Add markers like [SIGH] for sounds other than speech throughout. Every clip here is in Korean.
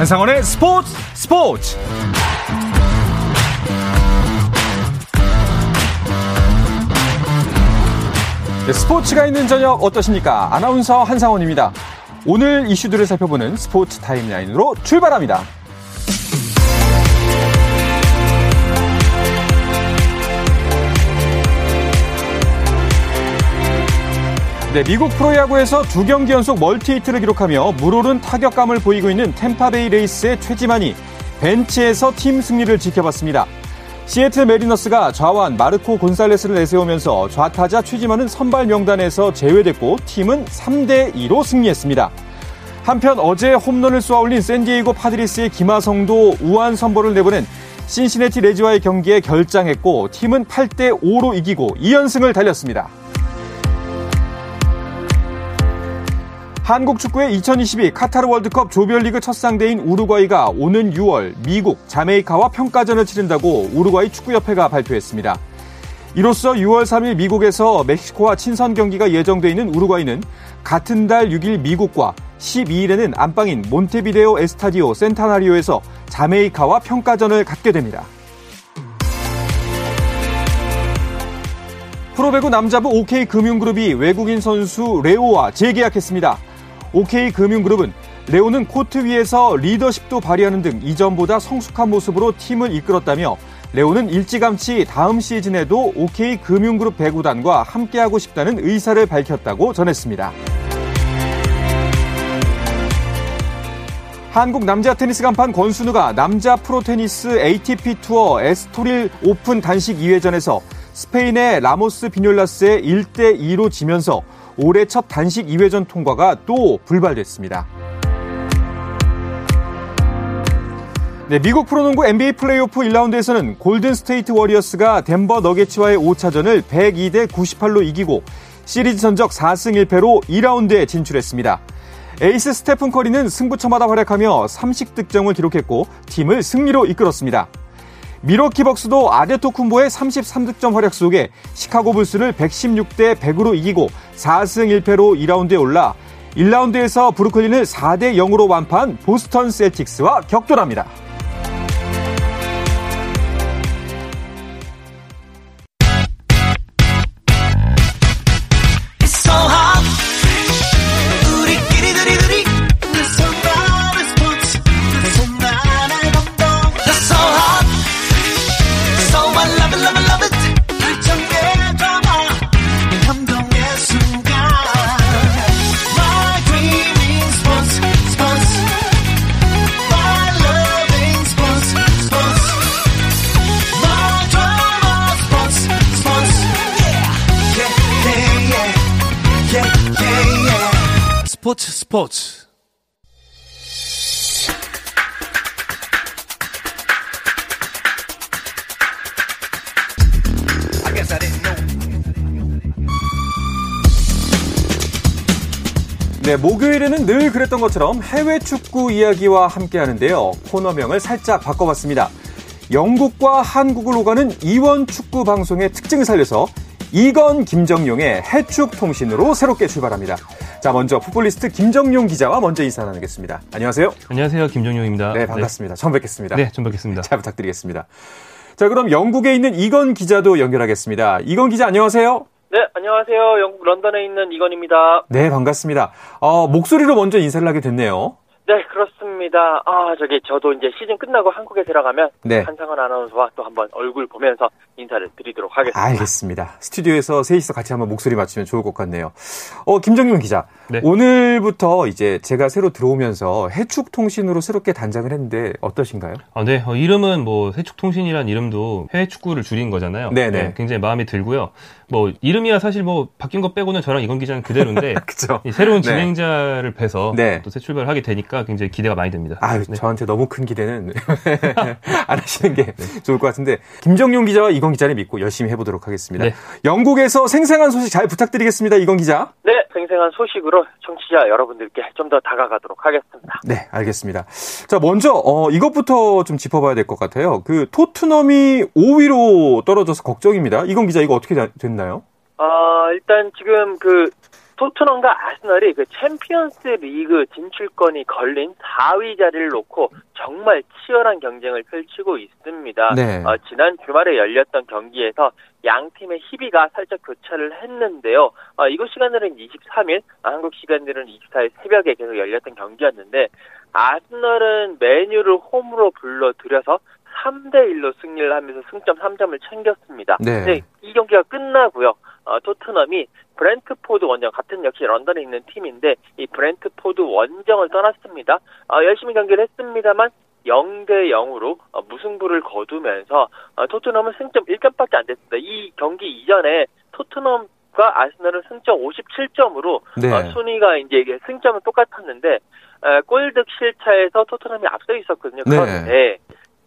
한상원의 스포츠 스포츠 네, 스포츠가 있는 저녁 어떠십니까? 아나운서 한상원입니다. 오늘 이슈들을 살펴보는 스포츠 타임라인으로 출발합니다. 네, 미국 프로야구에서 두 경기 연속 멀티히트를 기록하며 물오른 타격감을 보이고 있는 템파베이 레이스의 최지만이 벤치에서 팀 승리를 지켜봤습니다. 시애틀 매리너스가 좌완 마르코 곤살레스를 내세우면서 좌타자 최지만은 선발 명단에서 제외됐고 팀은 3대 2로 승리했습니다. 한편 어제 홈런을 쏘아 올린 샌디에이고 파드리스의 김하성도 우완 선발을 내보낸 신시내티 레즈와의 경기에 결장했고 팀은 8대 5로 이기고 2연승을 달렸습니다. 한국 축구의 2022 카타르 월드컵 조별리그 첫 상대인 우루과이가 오는 6월 미국, 자메이카와 평가전을 치른다고 우루과이 축구협회가 발표했습니다. 이로써 6월 3일 미국에서 멕시코와 친선 경기가 예정돼 있는 우루과이는 같은 달 6일 미국과 12일에는 안방인 몬테비데오 에스타디오 센타나리오에서 자메이카와 평가전을 갖게 됩니다. 프로배구 남자부 OK금융그룹이 외국인 선수 레오와 재계약했습니다. OK금융그룹은 레오는 코트 위에서 리더십도 발휘하는 등 이전보다 성숙한 모습으로 팀을 이끌었다며 레오는 일찌감치 다음 시즌에도 OK금융그룹 배구단과 함께하고 싶다는 의사를 밝혔다고 전했습니다. 한국 남자 테니스 간판 권순우가 남자 프로 테니스 ATP 투어 에스토릴 오픈 단식 2회전에서 스페인의 라모스 비뇰라스에 1대2로 지면서 올해 첫 단식 2회전 통과가 또 불발됐습니다. 네, 미국 프로농구 NBA 플레이오프 1라운드에서는 골든 스테이트 워리어스가 덴버 너게츠와의 5차전을 102대 98로 이기고 시리즈 전적 4승 1패로 2라운드에 진출했습니다. 에이스 스테픈 커리는 승부처마다 활약하며 30득점을 기록했고 팀을 승리로 이끌었습니다. 미러키 벅스도 아데토쿤보의 33득점 활약 속에 시카고 불스를 116대 100으로 이기고 4승 1패로 2라운드에 올라 1라운드에서 브루클린을 4대 0으로 완파한 보스턴 셀틱스와 격돌합니다. 네, 목요일에는 늘 그랬던 것처럼 해외 축구 이야기와 함께 하는데요. 코너명을 살짝 바꿔봤습니다. 영국과 한국을 오가는 이원 축구 방송의 특징을 살려서 이건 김정용의 해축 통신으로 새롭게 출발합니다. 자, 먼저 풋볼리스트 김정용 기자와 먼저 인사 나누겠습니다. 안녕하세요. 안녕하세요. 김정용입니다. 네, 반갑습니다. 네. 처음 뵙겠습니다. 네, 처음 뵙겠습니다. 잘 부탁드리겠습니다. 자, 그럼 영국에 있는 이건 기자도 연결하겠습니다. 이건 기자 안녕하세요. 네, 안녕하세요. 영국 런던에 있는 이건입니다. 네, 반갑습니다. 어, 목소리로 먼저 인사를 하게 됐네요. 네, 그렇습니다. 아, 저기 저도 이제 시즌 끝나고 한국에 들어가면 네. 한상원 아나운서와 또 한번 얼굴 보면서 인사를 드리도록 하겠습니다. 알겠습니다. 스튜디오에서 셋이서 같이 한번 목소리 맞추면 좋을 것 같네요. 어, 김정윤 기자. 네. 오늘부터 이제 제가 새로 들어오면서 해축통신으로 새롭게 단장을 했는데 어떠신가요? 아, 네. 어, 이름은 뭐 해축통신이란 이름도 해외 축구를 줄인 거잖아요. 네네. 네, 굉장히 마음에 들고요. 뭐 이름이야 사실 뭐 바뀐 거 빼고는 저랑 이건 기자는 그대로인데 [LAUGHS] 새로운 네. 진행자를 네. 뵈서 네. 또새 출발을 하게 되니까 굉장히 기대가 많이 됩니다. 아, 네. 저한테 너무 큰 기대는 [LAUGHS] 안 하시는 게 [LAUGHS] 네. 좋을 것 같은데 김정용 기자와 이건 기자를 믿고 열심히 해보도록 하겠습니다. 네. 영국에서 생생한 소식 잘 부탁드리겠습니다. 이건 기자. 네, 생생한 소식으로 청취자 여러분들께 좀 더 다가가도록 하겠습니다. 네, 알겠습니다. 자, 먼저 어, 이것부터 좀 짚어봐야 될 것 같아요. 그 토트넘이 5위로 떨어져서 걱정입니다. 이건 기자 이거 어떻게 됐나 요? 어, 일단 지금 그 토트넘과 아스널이 그 챔피언스 리그 진출권이 걸린 4위 자리를 놓고 정말 치열한 경쟁을 펼치고 있습니다. 네. 어, 지난 주말에 열렸던 경기에서 양 팀의 희비가 살짝 교차를 했는데요. 어, 이곳 시간으로는 23일, 아, 한국 시간으로는 24일 새벽에 계속 열렸던 경기였는데 아스널은 맨유를 홈으로 불러들여서 3대 1로 승리를 하면서 승점 3점을 챙겼습니다. 네. 근데 이 경기가 끝나고요. 어, 토트넘이 브렌트포드 원정 같은 역시 런던에 있는 팀인데 이 브렌트포드 원정을 떠났습니다. 어, 열심히 경기를 했습니다만 0대 0으로 어, 무승부를 거두면서 어, 토트넘은 승점 1점밖에 안 됐습니다. 이 경기 이전에 토트넘과 아스널은 승점 57점으로 네. 어, 순위가 이제 승점은 똑같았는데 어, 골득실차에서 토트넘이 앞서 있었거든요. 네. 그런데 네.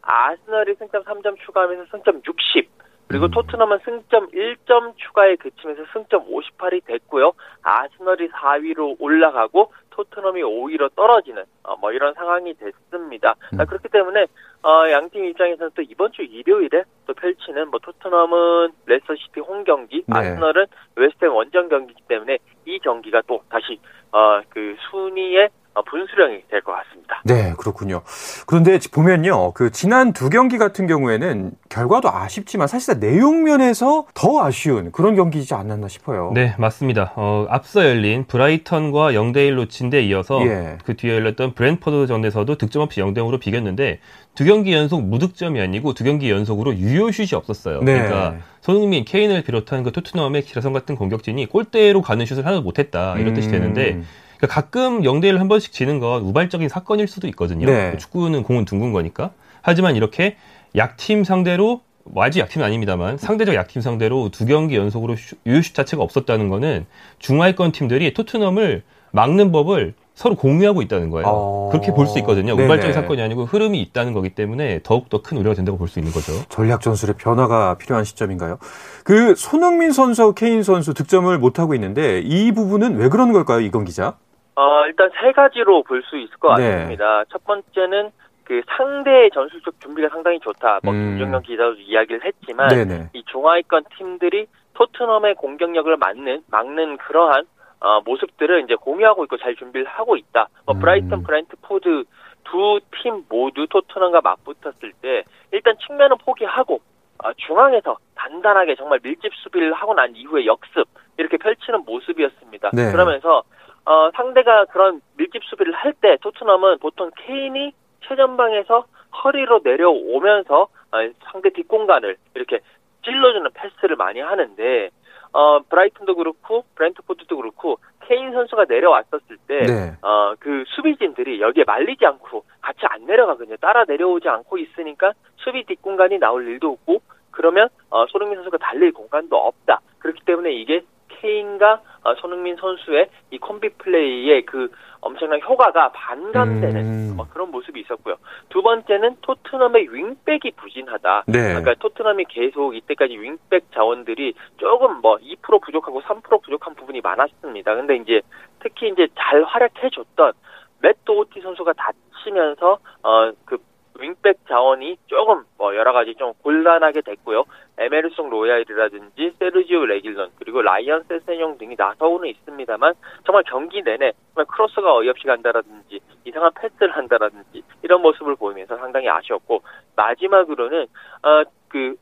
아스널이 승점 3점 추가하면서 승점 60, 그리고 음. 토트넘은 승점 1점 추가에 그치면서 승점 58이 됐고요. 아스널이 4위로 올라가고 토트넘이 5위로 떨어지는 어, 뭐 이런 상황이 됐습니다. 음. 아, 그렇기 때문에 어, 양팀 입장에서는 또 이번 주 일요일에 또 펼치는 뭐 토트넘은 레스터시티 홈 경기, 네. 아스널은 웨스트햄 원정 경기이기 때문에 이 경기가 또 다시 어, 그 순위에 어, 분수령이 될 것 같습니다. 네, 그렇군요. 그런데 보면요, 그 지난 두 경기 같은 경우에는 결과도 아쉽지만 사실상 내용 면에서 더 아쉬운 그런 경기이지 않았나 싶어요. 네, 맞습니다. 어, 앞서 열린 브라이턴과 0대1로 진 데 이어서 예. 그 뒤에 열렸던 브렌트퍼드전에서도 득점 없이 0대0으로 비겼는데 두 경기 연속 무득점이 아니고 두 경기 연속으로 유효슛이 없었어요. 네. 그러니까 손흥민, 케인을 비롯한 그 토트넘의 기라성 같은 공격진이 골대로 가는 슛을 하나도 못했다 이런 음. 뜻이 되는데 그러니까 가끔 0대1 한 번씩 지는 건 우발적인 사건일 수도 있거든요. 네. 축구는 공은 둥근 거니까. 하지만 이렇게 약팀 상대로 뭐 아직 약팀은 아닙니다만 상대적 약팀 상대로 두 경기 연속으로 유효슛 자체가 없었다는 거는 중하위권 팀들이 토트넘을 막는 법을 서로 공유하고 있다는 거예요. 어... 그렇게 볼 수 있거든요. 네네. 우발적인 사건이 아니고 흐름이 있다는 거기 때문에 더욱더 큰 우려가 된다고 볼 수 있는 거죠. 전략 전술의 변화가 필요한 시점인가요? 그 손흥민 선수, 케인 선수 득점을 못 하고 있는데 이 부분은 왜 그러는 걸까요, 이건 기자? 어, 일단 세 가지로 볼 수 있을 것 네. 같습니다. 네. 첫 번째는 그 상대의 전술적 준비가 상당히 좋다. 뭐 음. 김정현 기자도 이야기를 했지만 네네. 이 중하위권 팀들이 토트넘의 공격력을 막는 막는 그러한 어, 모습들을 이제 공유하고 있고 잘 준비를 하고 있다. 뭐 음. 브라이턴, 브랜트포드 두 팀 모두 토트넘과 맞붙었을 때 일단 측면은 포기하고 어, 중앙에서 단단하게 정말 밀집 수비를 하고 난 이후에 역습 이렇게 펼치는 모습이었습니다. 네. 그러면서 어, 상대가 그런 밀집 수비를 할 때 토트넘은 보통 케인이 최전방에서 허리로 내려오면서 어, 상대 뒷공간을 이렇게 찔러주는 패스를 많이 하는데 어, 브라이튼도 그렇고 브랜트포드도 그렇고 케인 선수가 내려왔었을 때, 네. 어, 그 수비진들이 여기에 말리지 않고 같이 안 내려가거든요. 따라 내려오지 않고 있으니까 수비 뒷공간이 나올 일도 없고, 그러면, 어, 손흥민 선수가 달릴 공간도 없다. 그렇기 때문에 이게 케인과 어, 손흥민 선수의 이 콤비 플레이의 그 엄청난 효과가 반감되는 음. 뭐 그런 모습이 있었고요. 두 번째는 토트넘의 윙백이 부진하다. 네. 그러니까 토트넘이 계속 이때까지 윙백 자원들이 조금 뭐 2% 부족하고 3% 부족한 부분이 많았습니다. 근데 이제 특히 이제 잘 활약해줬던 맷 도오티 선수가 다치면서 어그 윙백 자원이 조금 뭐 여러 가지 좀 곤란하게 됐고요. 에메르송 로얄이라든지 세르지오 레길런 그리고 라이언 세세뇽 등이 나서고는 있습니다만 정말 경기 내내 정말 크로스가 어이없이 간다라든지 이상한 패스를 한다라든지 이런 모습을 보이면서 상당히 아쉬웠고 마지막으로는 어 그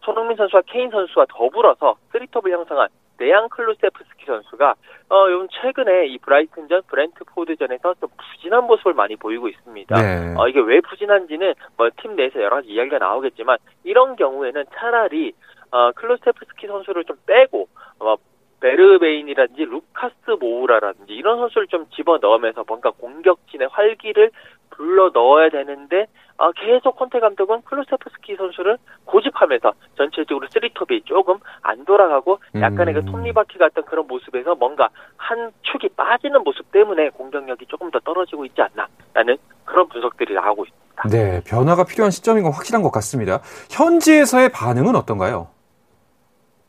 손흥민 선수와 케인 선수와 더불어서 쓰리톱을 형성한 데얀 클루세프스키 선수가 어, 요즘 최근에 이 브라이튼전, 브렌트포드전에서 좀 부진한 모습을 많이 보이고 있습니다. 네. 어, 이게 왜 부진한지는 뭐 팀 내에서 여러 가지 이야기가 나오겠지만 이런 경우에는 차라리 어, 클루세프스키 선수를 좀 빼고 어, 베르베인이라든지 루카스 모우라라든지 이런 선수를 좀 집어 넣으면서 뭔가 공격진의 활기를 불러 넣어야 되는데 어, 계속 콘테 감독은 클루세프스키 선수를 고집하면서 전체적으로 쓰리톱이 조금 안 돌아가고 약간의 그 음. 그 톱니바퀴 같은 그런 모습에서 뭔가 한 축이 빠지는 모습 때문에 공격력이 조금 더 떨어지고 있지 않나라는 그런 분석들이 나오고 있습니다. 네, 변화가 필요한 시점인 건 확실한 것 같습니다. 현지에서의 반응은 어떤가요?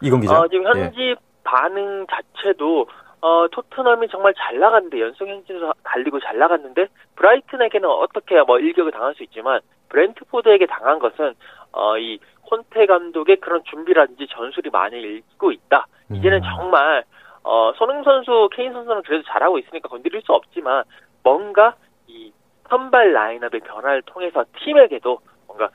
이건 기자. 어, 지금 현지 예. 반응 자체도 어, 토트넘이 정말 잘 나갔는데 연속 행진에서 달리고 잘 나갔는데 브라이튼에게는 어떻게 뭐 일격을 당할 수 있지만 브렌트포드에게 당한 것은 어, 이 콘테 감독의 그런 준비라든지 전술이 많이 읽고 있다. 이제는 음. 정말 어, 손흥 선수, 케인 선수는 그래도 잘하고 있으니까 건드릴 수 없지만 뭔가 이 선발 라인업의 변화를 통해서 팀에게도 뭔가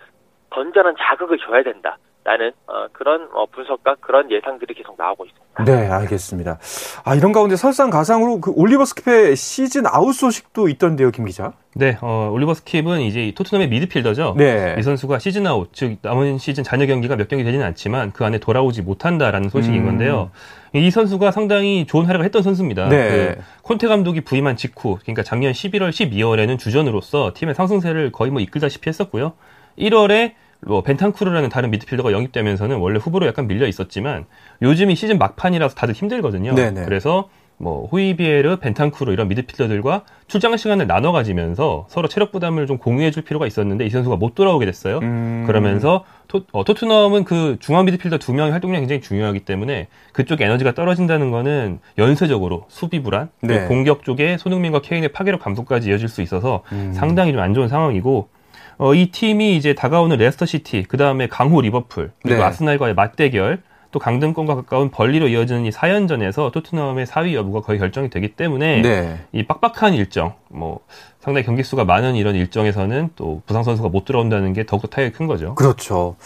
건전한 자극을 줘야 된다. 라는 어, 그런 어, 분석과 그런 예상들이 계속 나오고 있습니다. 네, 알겠습니다. 아 이런 가운데 설상가상으로 그 올리버 스킵의 시즌 아웃 소식도 있던데요, 김 기자? 네, 어, 올리버 스킵은 이제 토트넘의 미드필더죠. 네. 이 선수가 시즌 아웃, 즉 남은 시즌 잔여 경기가 몇 경기 되지는 않지만 그 안에 돌아오지 못한다라는 소식인 음. 건데요. 이 선수가 상당히 좋은 활약을 했던 선수입니다. 네. 그 콘테 감독이 부임한 직후, 그러니까 작년 11월, 12월에는 주전으로서 팀의 상승세를 거의 뭐 이끌다시피 했었고요. 1월에 뭐 벤탄쿠르라는 다른 미드필더가 영입되면서는 원래 후보로 약간 밀려 있었지만 요즘이 시즌 막판이라서 다들 힘들거든요. 네네. 그래서 뭐 호이비에르, 벤탄쿠르 이런 미드필더들과 출장 시간을 나눠 가지면서 서로 체력 부담을 좀 공유해 줄 필요가 있었는데 이 선수가 못 돌아오게 됐어요. 음... 그러면서 토, 어, 토트넘은 그 중앙 미드필더 두 명의 활동량이 굉장히 중요하기 때문에 그쪽 에너지가 떨어진다는 거는 연쇄적으로 수비 불안, 네. 공격 쪽에 손흥민과 케인의 파괴력 감소까지 이어질 수 있어서 음... 상당히 좀 안 좋은 상황이고 어, 이 팀이 이제 다가오는 레스터 시티, 그 다음에 강호 리버풀, 그리고 네. 아스날과의 맞대결, 또 강등권과 가까운 번리로 이어지는 이 4연전에서 토트넘의 4위 여부가 거의 결정이 되기 때문에 네. 이 빡빡한 일정, 뭐 상당히 경기 수가 많은 이런 일정에서는 또 부상 선수가 못 들어온다는 게 더욱더 타격이 큰 거죠. 그렇죠.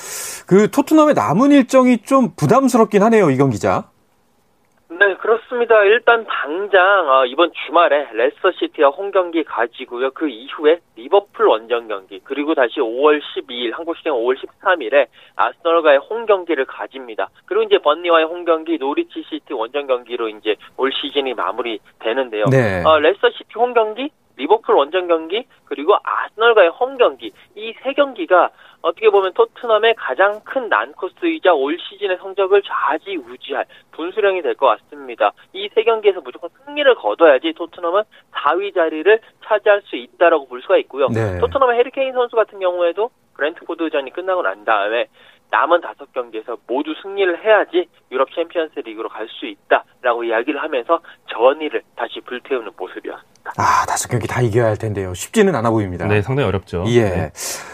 그 토트넘의 남은 일정이 좀 부담스럽긴 하네요, 이건 기자. 네, 그렇습니다. 일단 당장 어, 이번 주말에 레스터 시티와 홈 경기 가지고요. 그 이후에 리버풀 원정 경기 그리고 다시 5월 12일 한국 시간 5월 13일에 아스널과의 홈 경기를 가집니다. 그리고 이제 번리와의 홈 경기, 노리치 시티 원정 경기로 이제 올 시즌이 마무리되는데요. 네. 어, 레스터 시티 홈 경기, 리버풀 원정 경기 그리고 아스널과의 홈 경기 이 세 경기가 어떻게 보면 토트넘의 가장 큰 난코스이자 올 시즌의 성적을 좌지우지할 분수령이 될 것 같습니다. 이 세 경기에서 무조건 승리를 거둬야지 토트넘은 4위 자리를 차지할 수 있다라고 볼 수가 있고요. 네. 토트넘의 해리 케인 선수 같은 경우에도 브렌트포드전이 끝나고 난 다음에 남은 다섯 경기에서 모두 승리를 해야지 유럽 챔피언스 리그로 갈 수 있다라고 이야기를 하면서 전의를 다시 불태우는 모습이었습니다. 아, 다섯 경기 다 이겨야 할 텐데요. 쉽지는 않아 보입니다. 네, 상당히 어렵죠. 예. 네.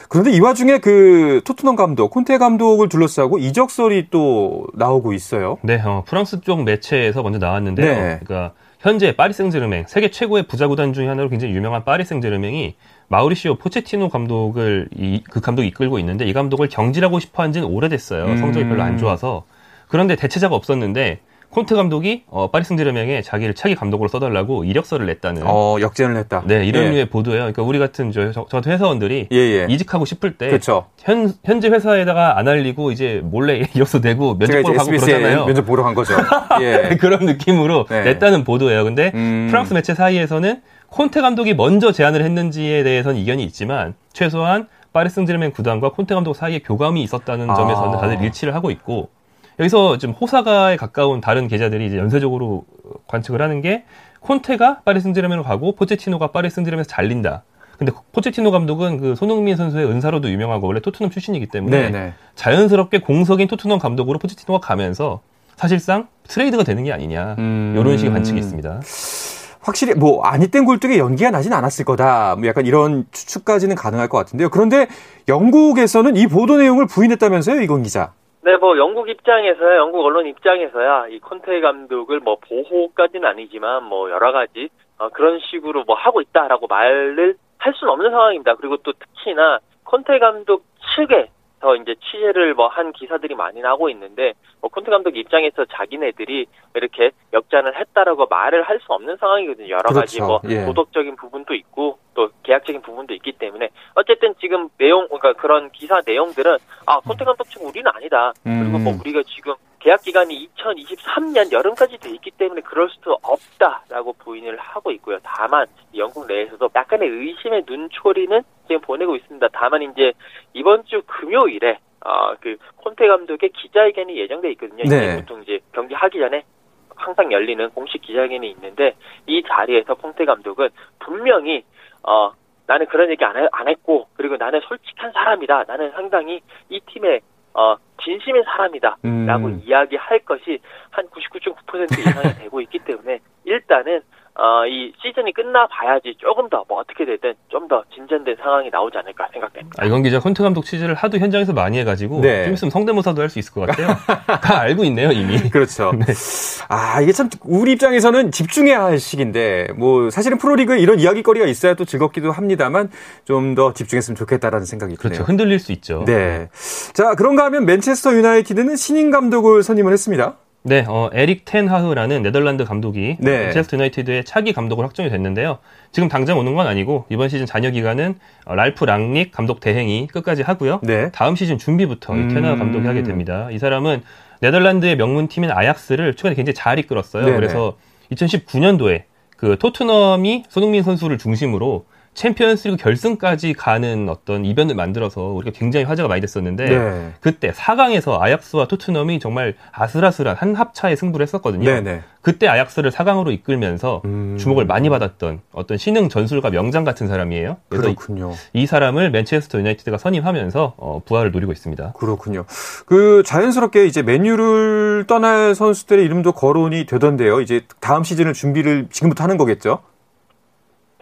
그런데 이 와중에 그 토트넘 감독, 콘테 감독을 둘러싸고 이적설이 또 나오고 있어요. 네, 어, 프랑스 쪽 매체에서 먼저 나왔는데요. 네. 그러니까 현재 파리 생제르맹 세계 최고의 부자 구단 중에 하나로 굉장히 유명한 파리 생제르맹이 마우리시오 포체티노 감독을 이, 그 감독이 이끌고 있는데 이 감독을 경질하고 싶어 한 지는 오래됐어요. 음. 성적이 별로 안 좋아서. 그런데 대체자가 없었는데 콘트 감독이 어, 파리 승제르맹에 자기를 차기 감독으로 써달라고 이력서를 냈다는. 어, 역전을 했다. 네, 이런 예. 류의 보도예요. 그러니까 우리 같은 저, 저, 저 회사원들이 예, 예. 이직하고 싶을 때 그쵸. 현, 현재 회사에다가 안 알리고 이제 몰래 [LAUGHS] 이력서 내고 면접 보러 가고 그러잖아요. 면접 보러 간 거죠. [LAUGHS] 예. 그런 느낌으로 네. 냈다는 보도예요. 근데 음... 프랑스 매체 사이에서는 콘테 감독이 먼저 제안을 했는지에 대해서는 이견이 있지만 최소한 파리 승제르맹 구단과 콘테 감독 사이에 교감이 있었다는 아. 점에서는 다들 일치를 하고 있고 여기서 지금 호사가에 가까운 다른 계좌들이 이제 연쇄적으로 관측을 하는 게 콘테가 파리 생제르맹으로 가고 포체티노가 파리 생제르맹에서 잘린다. 근데 포체티노 감독은 그 손흥민 선수의 은사로도 유명하고 원래 토트넘 출신이기 때문에 네네. 네. 자연스럽게 공석인 토트넘 감독으로 포체티노가 가면서 사실상 트레이드가 되는 게 아니냐 음... 이런 식의 관측이 있습니다. 확실히 뭐 아니땐 굴뚝에 연기가 나진 않았을 거다. 뭐 약간 이런 추측까지는 가능할 것 같은데요. 그런데 영국에서는 이 보도 내용을 부인했다면서요, 이건 기자? 네, 뭐 영국 입장에서야 영국 언론 입장에서야 이 콘테 감독을 뭐 보호까지는 아니지만 뭐 여러 가지 어, 그런 식으로 뭐 하고 있다라고 말을 할 수는 없는 상황입니다. 그리고 또 특히나 콘테 감독 측에 더 이제 취재를 뭐 한 기사들이 많이 나오고 있는데 뭐 콘테 감독 입장에서 자기네들이 이렇게 역전을 했다라고 말을 할 수 없는 상황이거든요. 여러 그렇죠. 가지 뭐 예. 도덕적인 부분도 있고 또 계약적인 부분도 있기 때문에 어쨌든 지금 내용 그러니까 그런 기사 내용들은 아 콘테 감독 측 우리는 아니다. 그리고 뭐 음. 우리가 지금 계약 기간이 2023년 여름까지 돼 있기 때문에 그럴 수도 없다라고 부인을 하고 있고요. 다만 영국 내에서도 약간의 의심의 눈초리는 지금 보내고 있습니다. 다만 이제 이번 주 금요일에 어, 그 콘테 감독의 기자회견이 예정돼 있거든요. 네. 보통 이제 경기 하기 전에 항상 열리는 공식 기자회견이 있는데 이 자리에서 콘테 감독은 분명히 어 나는 그런 얘기 안, 안 했고 그리고 나는 솔직한 사람이다. 나는 상당히 이 팀의 어, 진심인 사람이다. 음. 라고 이야기할 것이 한 99.9% 이상이 [LAUGHS] 되고 있기 때문에 일단은 어, 이 시, 시즌이 끝나 봐야지 조금 더 뭐 어떻게 되든 좀 더 진전된 상황이 나오지 않을까 생각됩니다. 아, 이건 기자 콘트 감독 취재를 하도 현장에서 많이 해가지고 네. 좀 있으면 성대모사도 할 수 있을 것 같아요. [LAUGHS] 다 알고 있네요 이미. [LAUGHS] 그렇죠. 네. 아 이게 참 우리 입장에서는 집중해야 할 시기인데 뭐 사실은 프로리그에 이런 이야기거리가 있어야 또 즐겁기도 합니다만 좀 더 집중했으면 좋겠다라는 생각이 그렇죠. 드네요. 흔들릴 수 있죠. 네. 자 그런가 하면 맨체스터 유나이티드는 신인 감독을 선임을 했습니다. 네, 어, 에릭 텐하흐라는 네덜란드 감독이 네. 체스터 유나이티드의 차기 감독으로 확정이 됐는데요. 지금 당장 오는 건 아니고 이번 시즌 잔여 기간은 어, 랄프 랑닉 감독 대행이 끝까지 하고요. 네. 다음 시즌 준비부터 음... 텐하흐 감독이 하게 됩니다. 이 사람은 네덜란드의 명문 팀인 아약스를 최근에 굉장히 잘 이끌었어요. 네네. 그래서 2019년도에 그 토트넘이 손흥민 선수를 중심으로 챔피언스리그 결승까지 가는 어떤 이변을 만들어서 우리가 굉장히 화제가 많이 됐었는데 네. 그때 4강에서 아약스와 토트넘이 정말 아슬아슬한 한 합차의 승부를 했었거든요. 네네. 그때 아약스를 4강으로 이끌면서 음... 주목을 많이 받았던 어떤 신흥 전술가 명장 같은 사람이에요. 그렇군요. 이, 이 사람을 맨체스터 유나이티드가 선임하면서 어, 부활을 노리고 있습니다. 그렇군요. 그 자연스럽게 이제 맨유를 떠날 선수들의 이름도 거론이 되던데요. 이제 다음 시즌을 준비를 지금부터 하는 거겠죠?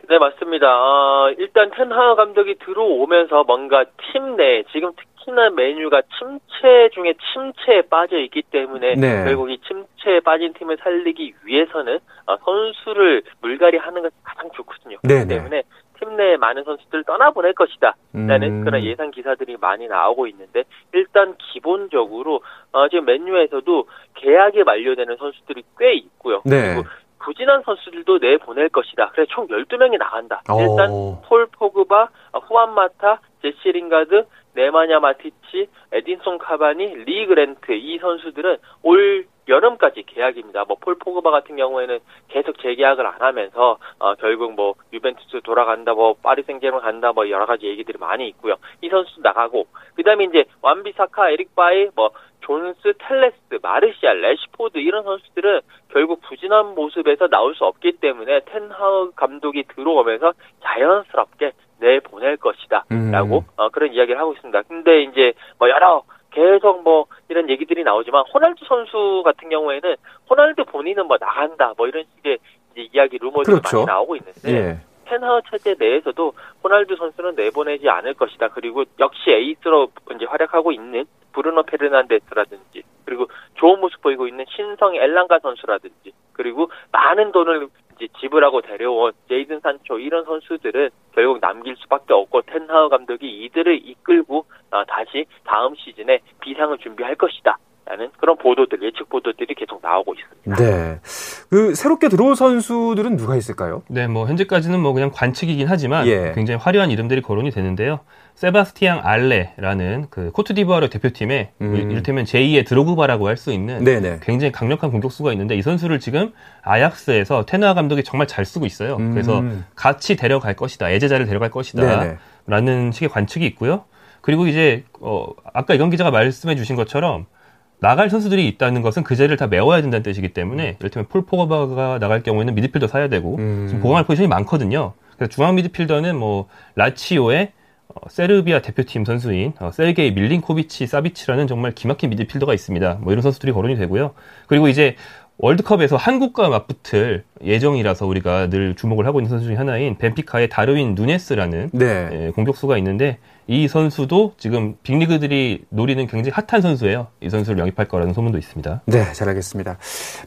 네, 맞습니다. 어, 일단 텐하 감독이 들어오면서 뭔가 팀 내, 지금 특히나 메뉴가 침체 중에 침체에 빠져 있기 때문에 네. 결국 이 침체에 빠진 팀을 살리기 위해서는 어, 선수를 물갈이 하는 것이 가장 좋거든요. 네, 그렇기 네. 때문에 팀 내에 많은 선수들을 떠나보낼 것이다. 라는 음. 그런 예상 기사들이 많이 나오고 있는데 일단 기본적으로 어, 지금 맨유에서도 계약이 만료되는 선수들이 꽤 있고요. 네. 그리고 부진한 선수들도 내보낼 것이다. 그래서 총 12명이 나간다. 오. 일단 폴 포그바, 후안 마타, 제시 링가드, 네마냐 마티치, 에딘송 카바니, 리 그랜트 이 선수들은 올 여름까지 계약입니다. 뭐 폴 포그바 같은 경우에는 계속 재계약을 안 하면서 어, 결국 뭐 유벤투스 돌아간다, 뭐 파리 생제르맹 간다, 뭐 여러 가지 얘기들이 많이 있고요. 이 선수 나가고 그다음에 이제 완비사카, 에릭 바이, 뭐 존스, 텔레스, 마르시알, 래시포드 이런 선수들은 결국 부진한 모습에서 나올 수 없기 때문에 텐하흐 감독이 들어오면서 자연스럽게 내보낼 것이다. 라고 음. 어, 그런 이야기를 하고 있습니다. 근데 이제 뭐 여러 계속 뭐 이런 얘기들이 나오지만 호날두 선수 같은 경우에는 호날두 본인은 뭐 나간다 뭐 이런 식의 이야기 루머들이 그렇죠. 많이 나오고 있는데 예. 텐하우 체제 내에서도 호날두 선수는 내보내지 않을 것이다. 그리고 역시 에이스로 이제 활약하고 있는 브루노 페르난데스라든지 그리고 좋은 모습 보이고 있는 신성 엘랑가 선수라든지 그리고 많은 돈을 이제 지불하고 데려온 제이든 산초 이런 선수들은 결국 남길 수밖에 없고 텐하우 감독이 이들을 이끌고 어, 다시 다음 시즌에 비상을 준비할 것이다. 라는 그런 보도들, 예측 보도들이 계속 나오고 있습니다. 네. 그 새롭게 들어온 선수들은 누가 있을까요? 네, 뭐 현재까지는 뭐 그냥 관측이긴 하지만 예. 굉장히 화려한 이름들이 거론이 되는데요. 세바스티앙 알레라는 그 코트디부아르 대표팀에 음. 이를테면 제2의 드로그바라고 할 수 있는 네네. 굉장히 강력한 공격수가 있는데 이 선수를 지금 아약스에서 테나 감독이 정말 잘 쓰고 있어요. 음. 그래서 같이 데려갈 것이다. 애제자를 데려갈 것이다. 네네. 라는 식의 관측이 있고요. 그리고 이제 어 아까 이건 기자가 말씀해 주신 것처럼 나갈 선수들이 있다는 것은 그 자리를 다 메워야 된다는 뜻이기 때문에 이를테면 폴 포그바가 나갈 경우에는 미드필더 사야 되고 음. 지금 보강할 포지션이 많거든요. 그래서 중앙 미드필더는 뭐 라치오의 어, 세르비아 대표팀 선수인 어, 세르게이 밀린코비치 사비치라는 정말 기막힌 미드필더가 있습니다. 뭐 이런 선수들이 거론이 되고요. 그리고 이제 월드컵에서 한국과 맞붙을 예정이라서 우리가 늘 주목을 하고 있는 선수 중에 하나인 벤피카의 다르윈 누네스라는 네. 예, 공격수가 있는데 이 선수도 지금 빅리그들이 노리는 굉장히 핫한 선수예요. 이 선수를 영입할 거라는 소문도 있습니다. 네, 잘 알겠습니다.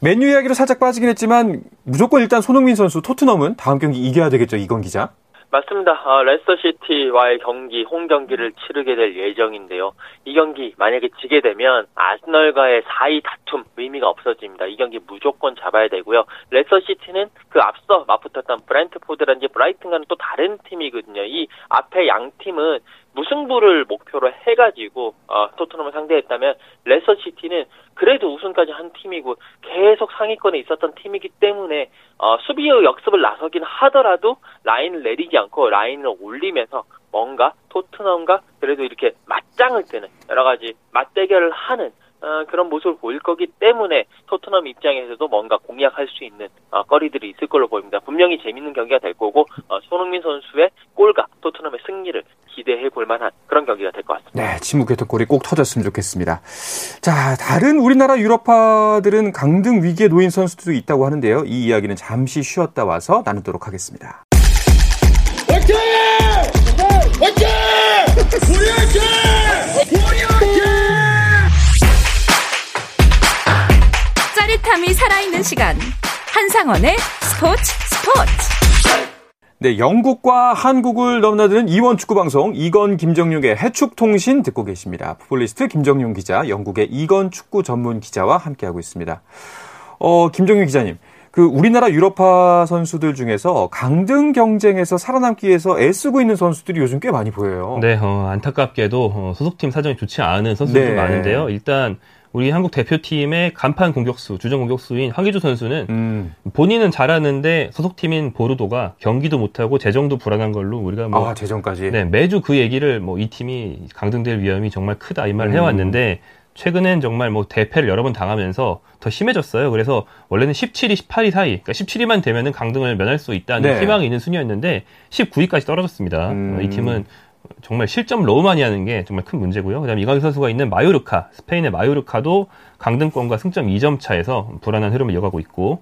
맨유 이야기로 살짝 빠지긴 했지만 무조건 일단 손흥민 선수 토트넘은 다음 경기 이겨야 되겠죠, 이건 기자? 맞습니다. 어, 레스터 시티와의 경기, 홈 경기를 치르게 될 예정인데요. 이 경기 만약에 지게 되면 아스널과의 4위 다툼 의미가 없어집니다. 이 경기 무조건 잡아야 되고요. 레스터 시티는 그 앞서 맞붙었던 브렌트포드라든지 브라이튼과는 또 다른 팀이거든요. 이 앞에 양 팀은 무승부를 목표로 해가지고 어, 토트넘을 상대했다면 레서시티는 그래도 우승까지 한 팀이고 계속 상위권에 있었던 팀이기 때문에 어, 수비의 역습을 나서긴 하더라도 라인을 내리지 않고 라인을 올리면서 뭔가 토트넘과 그래도 이렇게 맞짱을 뜨는 여러 가지 맞대결을 하는 어, 그런 모습을 보일 거기 때문에 토트넘 입장에서도 뭔가 공략할 수 있는 어, 거리들이 있을 걸로 보입니다. 분명히 재밌는 경기가 될 거고 어, 손흥민 선수의 골과 토트넘의 승리를 기대해 볼 만한 그런 경기가 될 것 같습니다. 네, 침묵했던 골이 꼭 터졌으면 좋겠습니다. 자, 다른 우리나라 유럽파들은 강등 위기에 놓인 선수들도 있다고 하는데요. 이 이야기는 잠시 쉬었다 와서 나누도록 하겠습니다. 짜릿함이 살아있는 시간. 한상원의 스포츠 스포츠. 네, 영국과 한국을 넘나드는 이원 축구 방송 이건 김정용의 해축 통신 듣고 계십니다. 풋볼리스트 김정용 기자, 영국의 이건 축구 전문 기자와 함께하고 있습니다. 어, 김정용 기자님. 그 우리나라 유럽파 선수들 중에서 강등 경쟁에서 살아남기 위해서 애쓰고 있는 선수들이 요즘 꽤 많이 보여요. 네, 어, 안타깝게도 어, 소속팀 사정이 좋지 않은 선수들도 네. 많은데요. 일단 우리 한국 대표팀의 간판 공격수, 주전 공격수인 황희주 선수는 음. 본인은 잘하는데 소속팀인 보르도가 경기도 못하고 재정도 불안한 걸로 우리가 뭐 아, 재정까지 네, 매주 그 얘기를 뭐 이 팀이 강등될 위험이 정말 크다 이 말을 음. 해왔는데 최근엔 정말 뭐 대패를 여러 번 당하면서 더 심해졌어요. 그래서 원래는 17위, 18위 사이, 그러니까 17위만 되면은 강등을 면할 수 있다는 네. 희망이 있는 순위였는데 19위까지 떨어졌습니다. 음. 이 팀은 정말 실점 너무 많이 하는 게 정말 큰 문제고요. 그다음에 이강인 선수가 있는 마요르카, 스페인의 마요르카도 강등권과 승점 2점 차에서 불안한 흐름을 이어가고 있고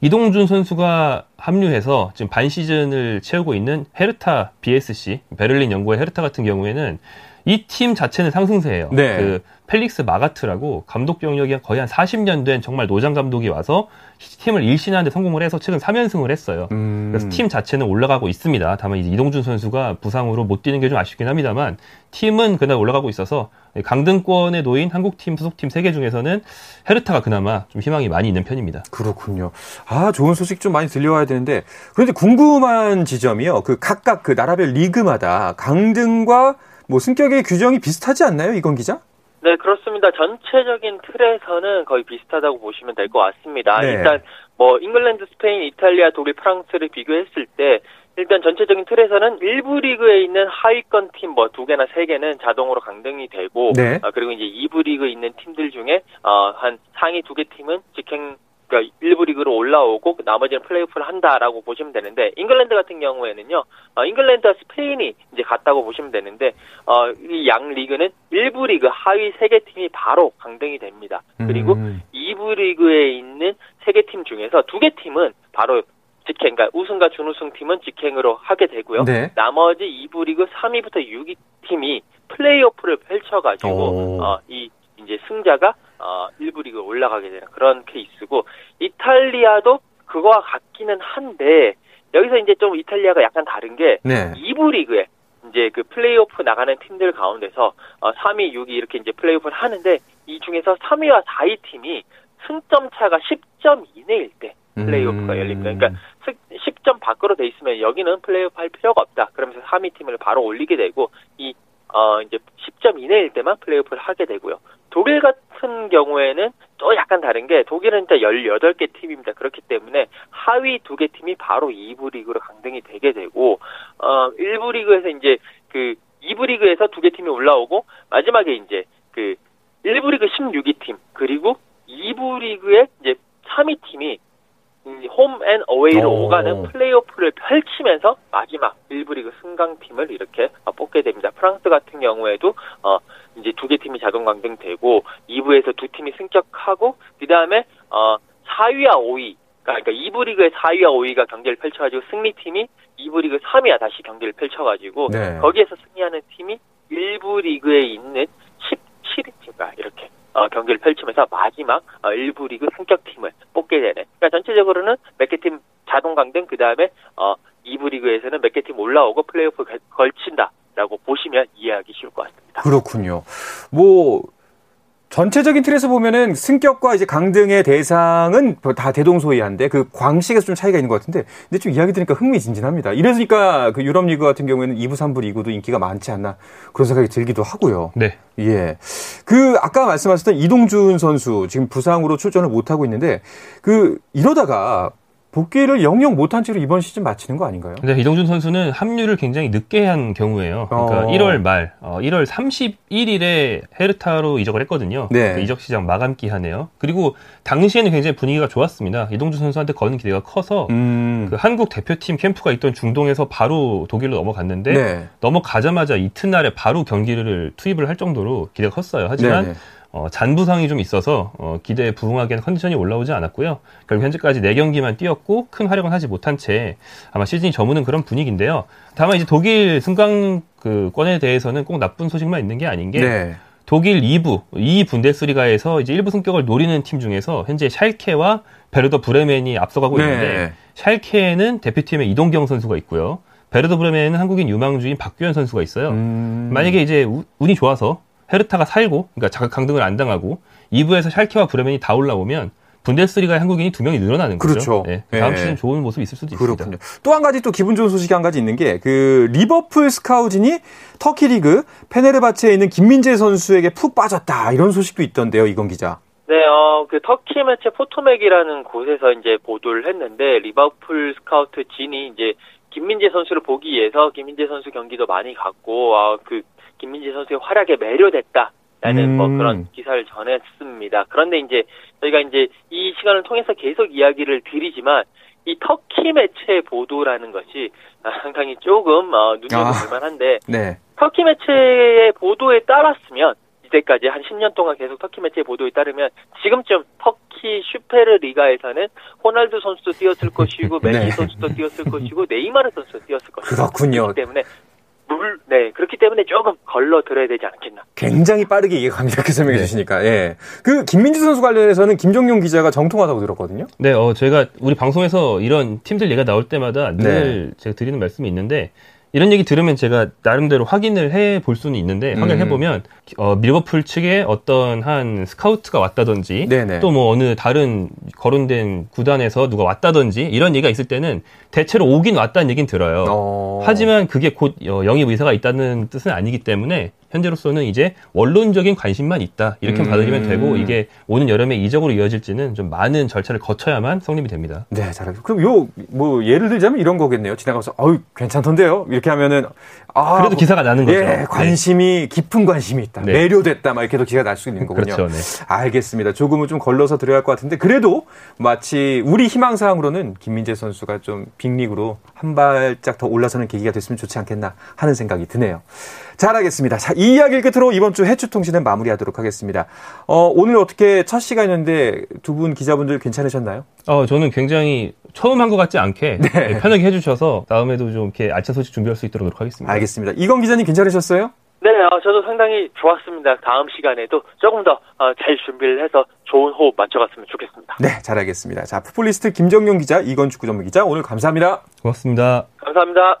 이동준 선수가 합류해서 지금 반 시즌을 채우고 있는 헤르타 BSC 베를린 연구의 헤르타 같은 경우에는 이 팀 자체는 상승세예요. 네. 그 펠릭스 마가트라고 감독 경력이 거의 한 40년 된 정말 노장 감독이 와서 팀을 일신하는데 성공을 해서 최근 3연승을 했어요. 음. 그래서 팀 자체는 올라가고 있습니다. 다만 이제 이동준 선수가 부상으로 못 뛰는 게 좀 아쉽긴 합니다만 팀은 그날 올라가고 있어서 강등권에 놓인 한국팀 소속팀 세개 중에서는 헤르타가 그나마 좀 희망이 많이 있는 편입니다. 그렇군요. 아 좋은 소식 좀 많이 들려와야 되는데 그런데 궁금한 지점이요. 그 각각 그 나라별 리그마다 강등과 뭐 승격의 규정이 비슷하지 않나요, 이건 기자? 네, 그렇습니다. 전체적인 틀에서는 거의 비슷하다고 보시면 될 것 같습니다. 네. 일단 뭐 잉글랜드, 스페인, 이탈리아, 독일, 프랑스를 비교했을 때 일단 전체적인 틀에서는 1부 리그에 있는 하위권 팀 뭐 두 개나 세 개는 자동으로 강등이 되고 네. 어, 그리고 이제 2부 리그에 있는 팀들 중에 어, 한 상위 두 개 팀은 직행 그러니까 1부 리그로 올라오고 나머지는 플레이오프를 한다라고 보시면 되는데 잉글랜드 같은 경우에는요. 어, 잉글랜드와 스페인이 이제 같다고 보시면 되는데 어, 이 양 리그는 일부 리그 하위 세 개 팀이 바로 강등이 됩니다. 그리고 음. 2부 리그에 있는 세 개 팀 중에서 두 개 팀은 바로 직행, 그러니까 우승과 준우승 팀은 직행으로 하게 되고요. 네. 나머지 2부 리그 3위부터 6위 팀이 플레이오프를 펼쳐가지고 어, 이 이제 승자가 어, 1부 리그 올라가게 되는 그런 케이스고 이탈리아도 그거와 같기는 한데 여기서 이제 좀 이탈리아가 약간 다른 게 네. 2부 리그에 이제 그 플레이오프 나가는 팀들 가운데서 어, 3위, 6위 이렇게 이제 플레이오프를 하는데 이 중에서 3위와 4위 팀이 승점 차가 10점 이내일 때 플레이오프가 음. 열립니다. 그러니까 10점 밖으로 돼 있으면 여기는 플레이오프 할 필요가 없다. 그러면서 3위 팀을 바로 올리게 되고 이 어, 이제 10점 이내일 때만 플레이오프를 하게 되고요. 독일 같은 경우에는 또 약간 다른 게 독일은 진짜 18개 팀입니다. 그렇기 때문에 하위 두 개 팀이 바로 2부 리그로 강등이 되게 되고, 어, 1부 리그에서 이제 그 2부 리그에서 두 개 팀이 올라오고, 마지막에 이제 그 1부 리그 16위 팀, 그리고 2부 리그의 이제 3위 팀이 홈 앤 어웨이로 오. 가는 플레이오프를 펼치면서 마지막 1부 리그 승강팀을 이렇게 뽑게 됩니다. 프랑스 같은 경우에도 어 이제 두 개 팀이 자동 강등되고 2부에서 두 팀이 승격하고 그다음에 어 4위와 5위 그러니까 2부 리그의 4위와 5위가 경기를 펼쳐가지고 승리팀이 2부 리그 3위와 다시 경기를 펼쳐가지고 네. 거기에서 승리하는 팀이 1부 리그에 있는 17위 팀과 이렇게 어, 경기를 펼치면서 마지막 어, 일부 리그 승격팀을 뽑게 되는. 그러니까 전체적으로는 몇 개 팀 자동 강등 그 다음에 어, 2부 리그에서는 몇 개 팀 올라오고 플레이오프 걸친다라고 보시면 이해하기 쉬울 것 같습니다. 그렇군요. 뭐 전체적인 틀에서 보면은 승격과 이제 강등의 대상은 다 대동소이한데 그 광식에서 좀 차이가 있는 것 같은데 근데 좀 이야기 들으니까 흥미진진합니다. 이러니까 그 유럽 리그 같은 경우에는 2부, 3부 리그도 인기가 많지 않나 그런 생각이 들기도 하고요. 네. 예. 그 아까 말씀하셨던 이동준 선수 지금 부상으로 출전을 못 하고 있는데 그 이러다가 복귀를 영영 못한 채로 이번 시즌 마치는 거 아닌가요? 근데 이동준 선수는 합류를 굉장히 늦게 한 경우예요. 그러니까 어. 1월 말, 어, 1월 31일에 헤르타로 이적을 했거든요. 네. 그 이적 시장 마감 기하네요. 그리고 당시에는 굉장히 분위기가 좋았습니다. 이동준 선수한테 거는 기대가 커서 음. 그 한국 대표팀 캠프가 있던 중동에서 바로 독일로 넘어갔는데 네. 넘어가자마자 이튿날에 바로 경기를 투입을 할 정도로 기대가 컸어요. 하지만 네네. 네. 어, 잔부상이 좀 있어서 어, 기대에 부응하기에는 컨디션이 올라오지 않았고요. 결국 현재까지 4경기만 뛰었고 큰 활약은 하지 못한 채 아마 시즌이 저무는 그런 분위기인데요. 다만 이제 독일 승강 그 권에 대해서는 꼭 나쁜 소식만 있는 게 아닌 게 네. 독일 2부, 2 분데스리가에서 이제 1부 승격을 노리는 팀 중에서 현재 샬케와 베르더 브레멘이 앞서가고 네. 있는데 샬케에는 대표팀에 이동경 선수가 있고요. 베르더 브레멘에는 한국인 유망주인 박규현 선수가 있어요. 음... 만약에 이제 운이 좋아서 헤르타가 살고 그러니까 자동 강등을 안 당하고 2부에서 샬케와 브레멘이 다 올라오면 분데스리가의 한국인이 두 명이 늘어나는 거죠. 그렇죠. 네, 다음 네. 시즌 좋은 모습이 있을 수도 그렇군요. 있습니다. 또 한 가지 또 기분 좋은 소식이 한 가지 있는 게 그 리버풀 스카우트진이 터키 리그 페네르바체에 있는 김민재 선수에게 푹 빠졌다 이런 소식도 있던데요, 이건 기자. 네, 어, 그 터키 매체 포토맥이라는 곳에서 이제 보도를 했는데 리버풀 스카우트 진이 이제 김민재 선수를 보기 위해서 김민재 선수 경기도 많이 갔고 어, 그 김민재 선수의 활약에 매료됐다. 라는 뭐 음. 뭐 그런 기사를 전했습니다. 그런데 이제 저희가 이제 이 시간을 통해서 계속 이야기를 드리지만 이 터키 매체 보도라는 것이 상당히 조금 어, 눈여겨볼 만한데 아, 네. 터키 매체의 보도에 따랐으면 이때까지 한 10년 동안 계속 터키 매체 보도에 따르면 지금쯤 터키 슈페르 리가에서는 호날두 선수도 뛰었을 [LAUGHS] 것이고 메시 네. 선수도 뛰었을 것이고 [LAUGHS] 네이마르 선수도 뛰었을 것이고 그렇군요. 때문에 물, 네, 그렇기 때문에 조금 걸러 들어야 되지 않겠나. 굉장히 빠르게 이해가 갑니다. 이렇게 설명해 네. 주시니까, 예. 그, 김민주 선수 관련해서는 김정용 기자가 정통하다고 들었거든요? 네, 어, 제가 우리 방송에서 이런 팀들 얘기가 나올 때마다 늘 네. 제가 드리는 말씀이 있는데, 이런 얘기 들으면 제가 나름대로 확인을 해 볼 수는 있는데 확인을 음. 해보면 어, 밀버풀 측에 어떤 한 스카우트가 왔다든지 또 뭐 어느 다른 거론된 구단에서 누가 왔다든지 이런 얘기가 있을 때는 대체로 오긴 왔다는 얘기는 들어요. 어. 하지만 그게 곧 어, 영입 의사가 있다는 뜻은 아니기 때문에 현재로서는 이제 원론적인 관심만 있다 이렇게 음. 받아들이면 되고 이게 오는 여름에 이적으로 이어질지는 좀 많은 절차를 거쳐야만 성립이 됩니다. 네, 잘 그럼 요 뭐 예를 들자면 이런 거겠네요. 지나가서 어유 괜찮던데요. 이렇게 하면은 아 그래도 기사가 나는 거죠. 예, 네. 관심이 네. 깊은 관심이 있다. 네. 매료됐다. 막 이렇게도 기사가 날 수 있는 거군요. 그렇죠. 네. 알겠습니다. 조금은 좀 걸러서 들어야 할 것 같은데 그래도 마치 우리 희망 사항으로는 김민재 선수가 좀 빅리그로 한 발짝 더 올라서는 계기가 됐으면 좋지 않겠나 하는 생각이 드네요. 잘하겠습니다. 자, 이 이야기를 끝으로 이번 주 해추통신은 마무리하도록 하겠습니다. 어, 오늘 어떻게 첫 시간이었는데 두 분 기자분들 괜찮으셨나요? 어, 저는 굉장히 처음 한 것 같지 않게 네. 편하게 해주셔서 다음에도 좀 이렇게 알찬 소식 준비할 수 있도록 노력하겠습니다. 알겠습니다. 이건 기자님 괜찮으셨어요? 네, 어, 저도 상당히 좋았습니다. 다음 시간에도 조금 더잘 어, 준비를 해서 좋은 호흡 맞춰갔으면 좋겠습니다. 네, 잘하겠습니다. 자, 풋볼리스트 김정용 기자, 이건 축구 전문 기자, 오늘 감사합니다. 고맙습니다. 감사합니다.